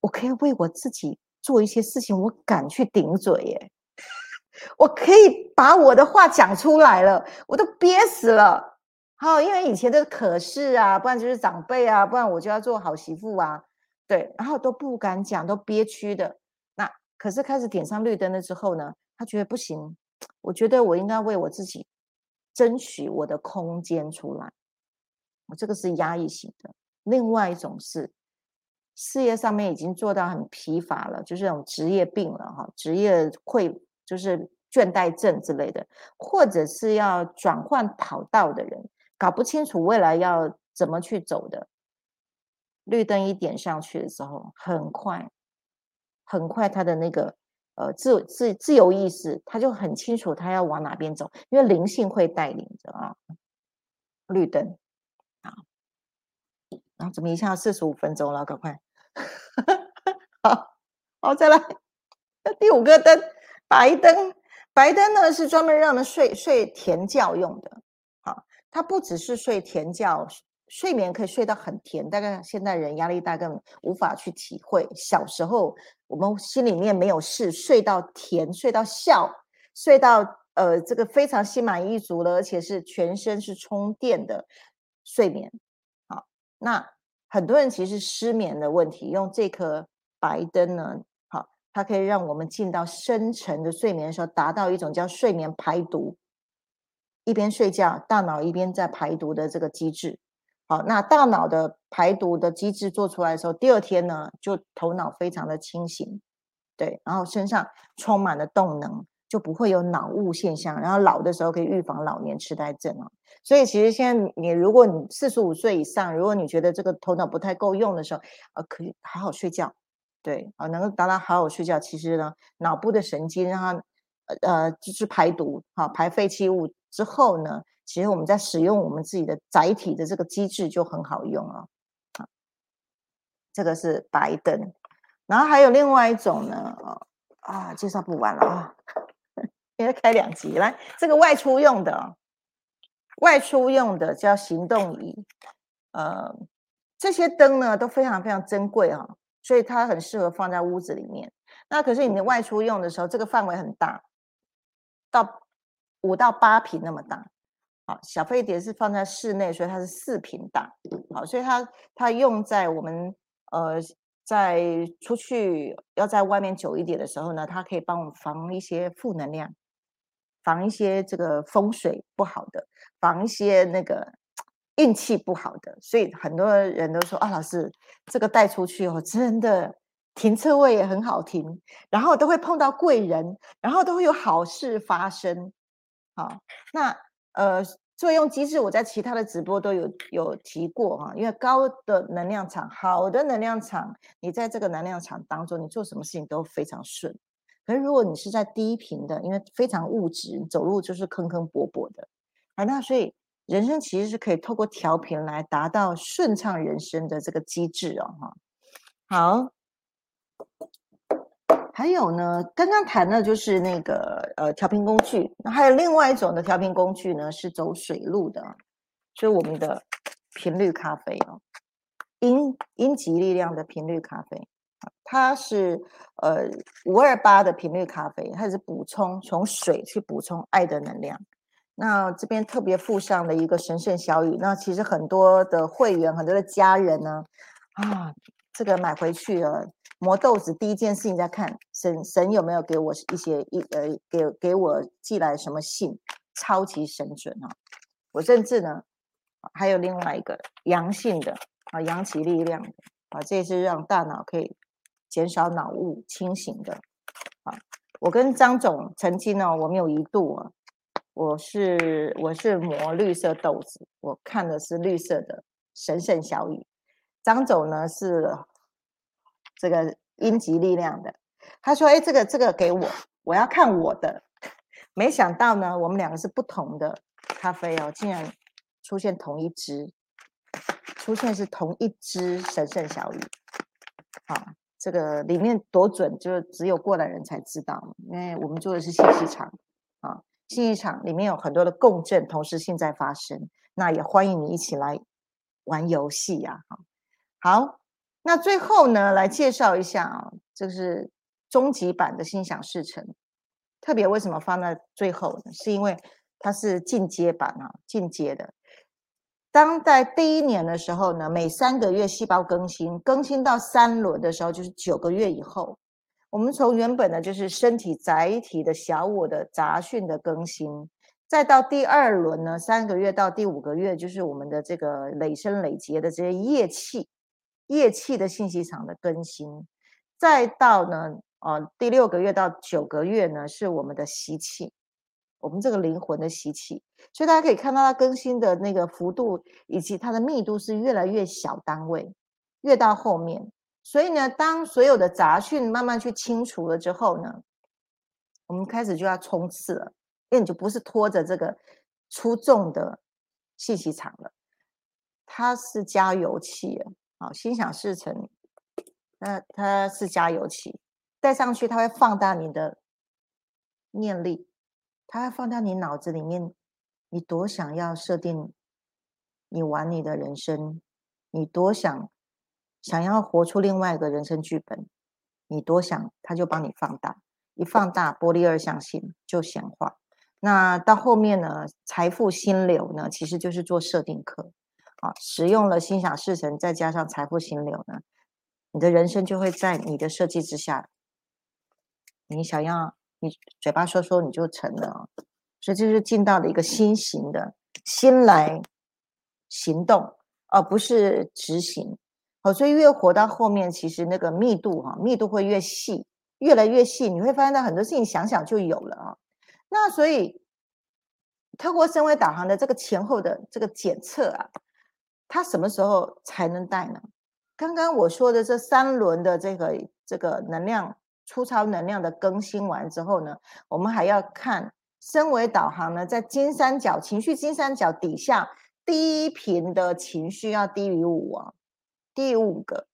我可以为我自己做一些事情，我敢去顶嘴耶。(laughs) 我可以把我的话讲出来了，我都憋死了。好，因为以前的可是啊，不然就是长辈啊，不然我就要做好媳妇啊，对，然后都不敢讲，都憋屈的。那可是开始点上绿灯了之后呢，他觉得不行，我觉得我应该为我自己争取我的空间出来。我这个是压抑型的。另外一种是事业上面已经做到很疲乏了，就是那种职业病了哈，职业会。就是倦怠症之类的，或者是要转换跑道的人，搞不清楚未来要怎么去走的，绿灯一点上去的时候，很快，很快他的那个呃自自自由意识，他就很清楚他要往哪边走，因为灵性会带领着啊。绿灯，好，然后怎么一下四十五分钟了？赶快，好，好，再来第五个灯。白灯，白灯呢是专门让人睡睡甜觉用的。它不只是睡甜觉，睡眠可以睡到很甜。大概现代人压力大，更无法去体会。小时候我们心里面没有事，睡到甜，睡到笑，睡到呃这个非常心满意足了，而且是全身是充电的睡眠。好，那很多人其实失眠的问题，用这颗白灯呢。好它可以让我们进到深层的睡眠的时候，达到一种叫睡眠排毒。一边睡觉，大脑一边在排毒的这个机制。好，那大脑的排毒的机制做出来的时候，第二天呢，就头脑非常的清醒，对，然后身上充满了动能，就不会有脑雾现象，然后老的时候可以预防老年痴呆症哦。所以其实现在你如果你四十五岁以上，如果你觉得这个头脑不太够用的时候，呃，可以好好睡觉，对，啊，能够达到好好睡觉，其实呢，脑部的神经让它呃就是排毒，好排废弃物之后呢。其实我们在使用我们自己的载体的这个机制就很好用啊，啊，这个是白灯，然后还有另外一种呢，啊，介绍不完了啊，(laughs) 应该开两集来，这个外出用的，外出用的叫行动仪，呃，这些灯呢都非常非常珍贵啊，所以它很适合放在屋子里面。那可是你的外出用的时候，这个范围很大，到五到八平那么大。好，小飞碟是放在室内，所以它是四平大。好，所以它它用在我们呃在出去要在外面久一点的时候呢，它可以帮我们防一些负能量，防一些这个风水不好的，防一些那个运气不好的。所以很多人都说啊，老师这个带出去哦，真的停车位也很好停，然后都会碰到贵人，然后都会有好事发生。好，那。呃，作用机制我在其他的直播都有有提过哈，因为高的能量场，好的能量场，你在这个能量场当中，你做什么事情都非常顺。可是如果你是在低频的，因为非常物质，走路就是坑坑壆壆的，啊，那所以人生其实是可以透过调频来达到顺畅人生的这个机制哦，哈，好。还有呢，刚刚谈的就是那个呃调频工具，那还有另外一种的调频工具呢，是走水路的，就是我们的频率咖啡哦，阴阴极力量的频率咖啡，它是呃五二八的频率咖啡，它是补充从水去补充爱的能量。那这边特别附上了一个神圣小雨，那其实很多的会员、很多的家人呢，啊，这个买回去了。磨豆子第一件事情在看神神有没有给我一些一呃给给我寄来什么信，超级神准啊！我甚至呢还有另外一个阳性的啊阳气力量的啊，这是让大脑可以减少脑雾清醒的啊。我跟张总曾经呢，我们有一度啊，我是我是磨绿色豆子，我看的是绿色的神圣小雨，张总呢是。这个阴极力量的，他说：“哎，这个这个给我，我要看我的。”没想到呢，我们两个是不同的咖啡哦，竟然出现同一只，出现是同一只神圣小雨。好，这个里面多准，就只有过来人才知道，因为我们做的是信息场啊，信息场里面有很多的共振同时性在发生。那也欢迎你一起来玩游戏呀！好。那最后呢，来介绍一下啊，这是终极版的心想事成。特别为什么放在最后呢？是因为它是进阶版啊，进阶的。当在第一年的时候呢，每三个月细胞更新，更新到三轮的时候，就是九个月以后，我们从原本的就是身体载体的小我的杂讯的更新，再到第二轮呢，三个月到第五个月，就是我们的这个累生累劫的这些业气。液气的信息场的更新，再到呢，呃，第六个月到九个月呢，是我们的吸气，我们这个灵魂的吸气，所以大家可以看到它更新的那个幅度以及它的密度是越来越小单位，越到后面，所以呢，当所有的杂讯慢慢去清除了之后呢，我们开始就要冲刺了，因为你就不是拖着这个出重的信息场了，它是加油器。好，心想事成，那它是加油器，带上去它会放大你的念力，它会放大你脑子里面，你多想要设定，你玩你的人生，你多想想要活出另外一个人生剧本，你多想，它就帮你放大，一放大，玻璃二象性就显化。那到后面呢，财富心流呢，其实就是做设定课。啊，使用了心想事成，再加上财富心流呢，你的人生就会在你的设计之下。你想要，你嘴巴说说你就成了，所以这是进到了一个新型的心来行动，而不是执行。好，所以越活到后面，其实那个密度哈，密度会越细，越来越细。你会发现到很多事情想想就有了啊。那所以，透过身位导航的这个前后的这个检测啊，它什么时候才能带呢？刚刚我说的这三轮的这个这个能量粗糙能量的更新完之后呢，我们还要看身为导航呢，在金三角情绪金三角底下低频的情绪要低于五啊。第五个，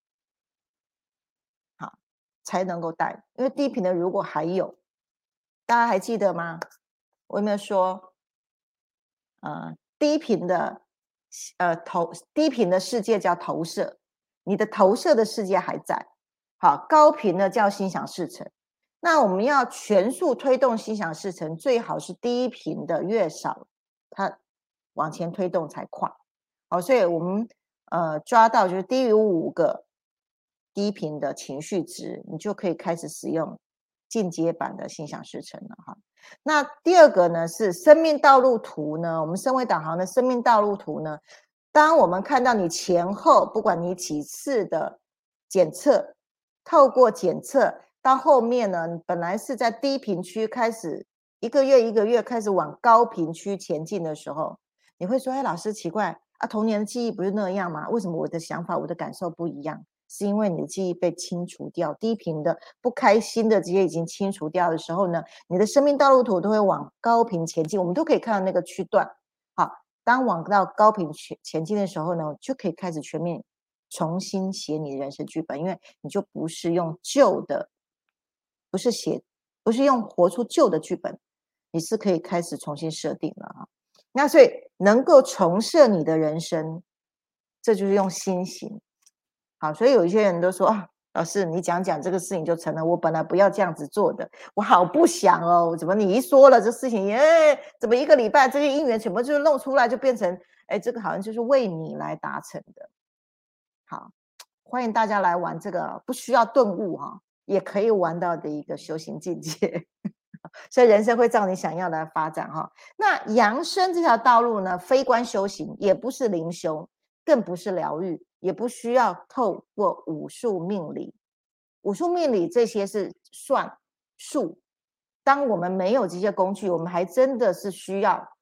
好才能够带，因为低频的如果还有，大家还记得吗？我有没有说，呃，低频的，呃投低频的世界叫投射，你的投射的世界还在，好，高频的叫心想事成。那我们要全速推动心想事成，最好是低频的越少，它往前推动才快。好，所以我们。呃，抓到就是低于五个低频的情绪值，你就可以开始使用进阶版的心想事成了哈。那第二个呢是生命道路图呢，我们身为导航的生命道路图呢，当我们看到你前后不管你几次的检测，透过检测到后面呢，本来是在低频区开始一个月一个月开始往高频区前进的时候，你会说，哎，老师奇怪。啊，童年的记忆不是那样吗？为什么我的想法、我的感受不一样？是因为你的记忆被清除掉，低频的、不开心的这些已经清除掉的时候呢，你的生命道路图都会往高频前进。我们都可以看到那个区段。好，当往到高频前前进的时候呢，就可以开始全面重新写你的人生剧本，因为你就不是用旧的，不是写，不是用活出旧的剧本，你是可以开始重新设定了啊。那所以能够重设你的人生，这就是用心行。好，所以有一些人都说啊，老师你讲讲这个事情就成了。我本来不要这样子做的，我好不想哦。怎么你一说了这事情，哎，怎么一个礼拜这些姻缘全部就是弄出来，就变成哎，这个好像就是为你来达成的。好，欢迎大家来玩这个，不需要顿悟哈，也可以玩到的一个修行境界。(laughs) 所以人生会照你想要的发展哈。那养生这条道路呢，非关修行，也不是灵修，更不是疗愈，也不需要透过武术命理。武术命理这些是算术。当我们没有这些工具，我们还真的是需要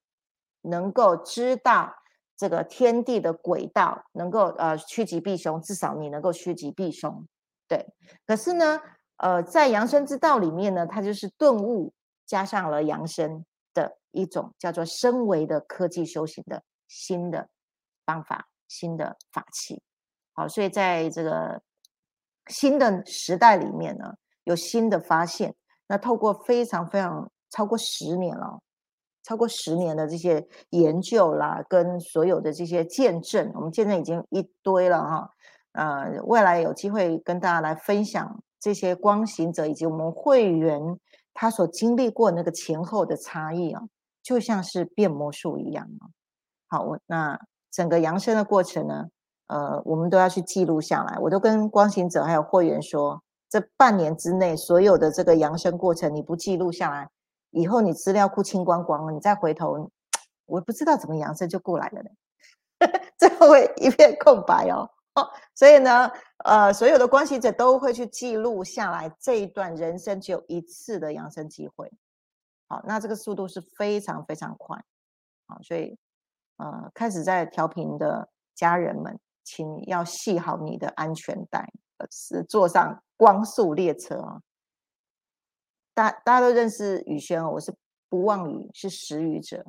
能够知道这个天地的轨道，能够呃趋吉避凶，至少你能够趋吉避凶。对，可是呢？呃，在养生之道里面呢，它就是顿悟加上了养生的一种叫做升维的科技修行的新的方法、新的法器。好，所以在这个新的时代里面呢，有新的发现。那透过非常非常超过十年了，超过十年的这些研究啦，跟所有的这些见证，我们见证已经一堆了哈。呃，未来有机会跟大家来分享。这些光行者以及我们会员，他所经历过那个前后的差异啊，就像是变魔术一样啊。好，我那整个扬升的过程呢，呃，我们都要去记录下来。我都跟光行者还有会员说，这半年之内所有的这个扬升过程，你不记录下来，以后你资料库清光光了，你再回头，我不知道怎么扬升就过来了呢，(laughs) 最后会一片空白哦。哦所以呢，呃，所有的关系者都会去记录下来这一段人生只有一次的养生机会。好，那这个速度是非常非常快。好，所以呃，开始在调频的家人们，请要系好你的安全带，是坐上光速列车啊。大大家都认识宇轩哦，我是不妄语，是实语者。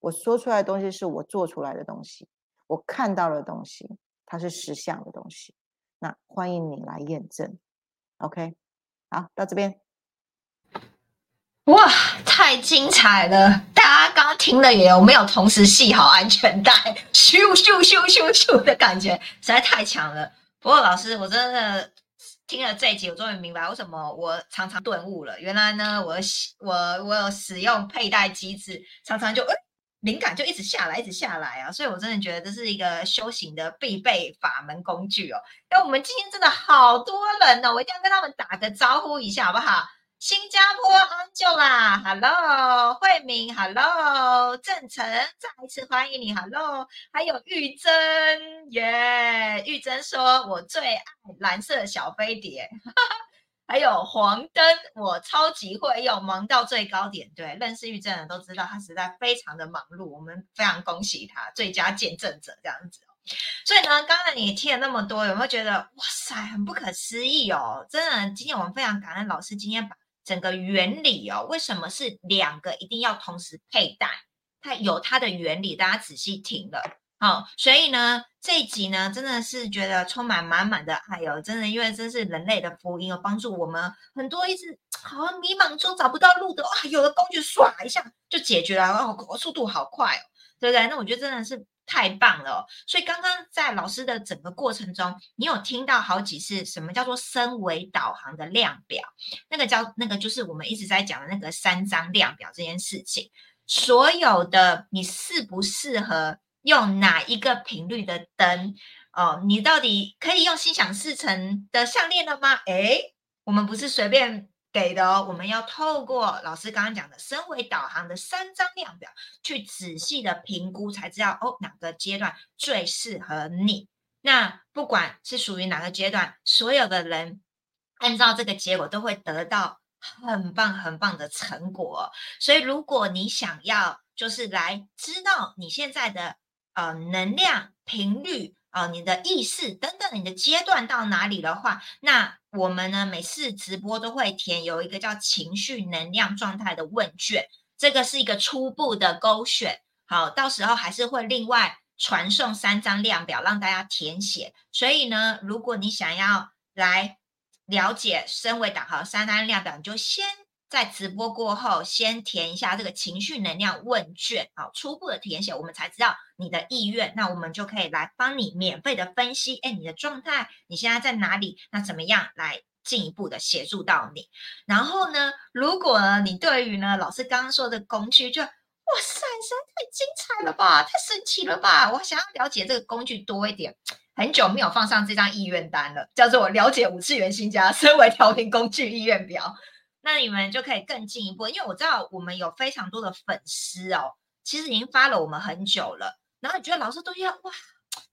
我说出来的东西是我做出来的东西，我看到的东西。它是实相的东西，那欢迎你来验证。OK，好，到这边。
哇，太精彩了！大家刚刚听了也有没有同时系好安全带？咻咻咻咻咻的感觉实在太强了。不过老师，我真的听了这一集，我终于明白为什么我常常顿悟了。原来呢，我我我有使用佩戴机制，常常就灵感就一直下来，一直下来啊！所以我真的觉得这是一个修行的必备法门工具哦。那我们今天真的好多人哦，我一定要跟他们打个招呼一下，好不好？新加坡 Angela，Hello，慧明，Hello，郑成，再一次欢迎你，Hello，还有玉珍，耶，玉珍说，我最爱蓝色小飞碟，(laughs) 还有黄灯，我超级会用，忙到最高点。对，认识玉珍的都知道，他实在非常的忙碌，我们非常恭喜他，最佳见证者这样子。所以呢，刚才你听了那么多，有没有觉得哇塞，很不可思议哦？真的，今天我们非常感恩老师今天把整个原理哦，为什么是两个一定要同时佩戴？它有它的原理，大家仔细听了。好，所以呢，这一集呢，真的是觉得充满满满的爱哦，真的，因为真是人类的福音哦，帮助我们很多一直 (tsk) 好像迷茫中找不到路的哇，有了工具唰一下就解决了，哦，速度好快哦，对不对？那我觉得真的是。太棒了！所以刚刚在老师的整个过程中，你有听到好几次什么叫做升维导航的量表？那个叫那个就是我们一直在讲的那个三张量表这件事情。所有的你适不适合用哪一个频率的灯？哦，你到底可以用心想事成的项链了吗？诶，我们不是随便。给的哦，我们要透过老师刚刚讲的身为导航的三张量表，去仔细的评估，才知道哦哪个阶段最适合你。那不管是属于哪个阶段，所有的人按照这个结果都会得到很棒很棒的成果。所以如果你想要就是来知道你现在的呃能量频率。哦，你的意识等等，你的阶段到哪里的话，那我们呢每次直播都会填有一个叫情绪能量状态的问卷，这个是一个初步的勾选。好，到时候还是会另外传送三张量表让大家填写。所以呢，如果你想要来了解身为导航三张量表，你就先。在直播过后，先填一下这个情绪能量问卷，好，初步的填写，我们才知道你的意愿，那我们就可以来帮你免费的分析，哎，你的状态，你现在在哪里？那怎么样来进一步的协助到你？然后呢，如果呢，你对于呢老师刚刚说的工具，就哇塞，实在太精彩了吧，太神奇了吧，我想要了解这个工具多一点，很久没有放上这张意愿单了，叫做了解五次元新家身为调频工具意愿表。那你们就可以更进一步，因为我知道我们有非常多的粉丝哦，其实已经发了我们很久了。然后你觉得老师都要哇，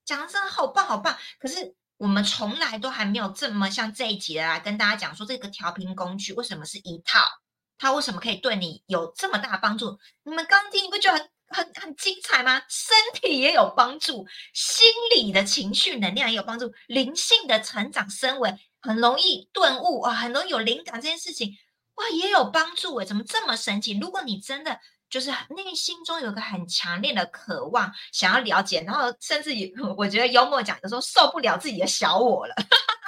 讲的真的好棒好棒，可是我们从来都还没有这么像这一集的来跟大家讲说这个调频工具为什么是一套，它为什么可以对你有这么大帮助？你们刚听你不觉得很很很精彩吗？身体也有帮助，心理的情绪能量也有帮助，灵性的成长升维很容易顿悟啊，很容易有灵感这件事情。哇，也有帮助诶，怎么这么神奇？如果你真的就是内心中有个很强烈的渴望，想要了解，然后甚至于我觉得幽默讲的时候受不了自己的小我了，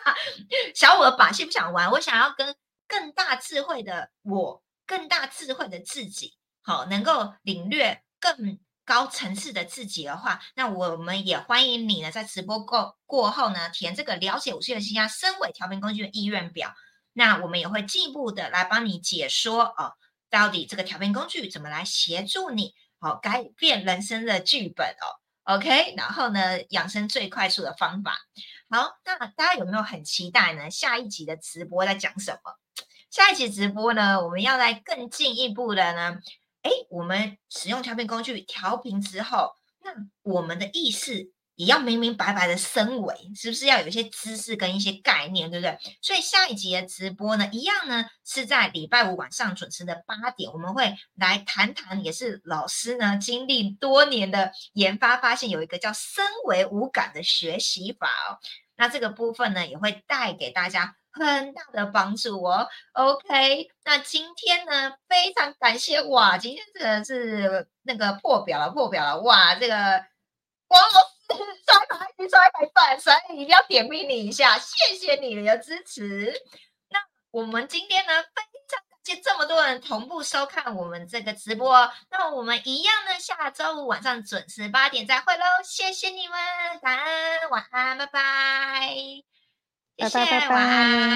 (laughs) 小我的把戏不想玩，我想要跟更大智慧的我，更大智慧的自己，好，能够领略更高层次的自己的话，那我们也欢迎你呢，在直播过过后呢，填这个了解五岁的新家身为调频工具的意愿表。那我们也会进一步的来帮你解说哦，到底这个调频工具怎么来协助你，好改变人生的剧本哦，OK，然后呢，养生最快速的方法。好，那大家有没有很期待呢？下一集的直播在讲什么？下一集直播呢，我们要来更进一步的呢，哎，我们使用调频工具调频之后，那我们的意识。也要明明白白的升维，是不是要有一些知识跟一些概念，对不对？所以下一集的直播呢，一样呢是在礼拜五晚上准时的八点，我们会来谈谈，也是老师呢经历多年的研发，发现有一个叫升维无感的学习法哦。那这个部分呢，也会带给大家很大的帮助哦。OK，那今天呢，非常感谢哇，今天真的是那个破表了，破表了哇，这个哇。(laughs) 刷卡一直刷一百钻，所以一定要点评你一下，谢谢你的支持。那我们今天呢，非常感谢这么多人同步收看我们这个直播。那我们一样呢，下周五晚上准时八点再会喽，谢谢你们，感恩，晚安，拜拜，谢谢，晚安。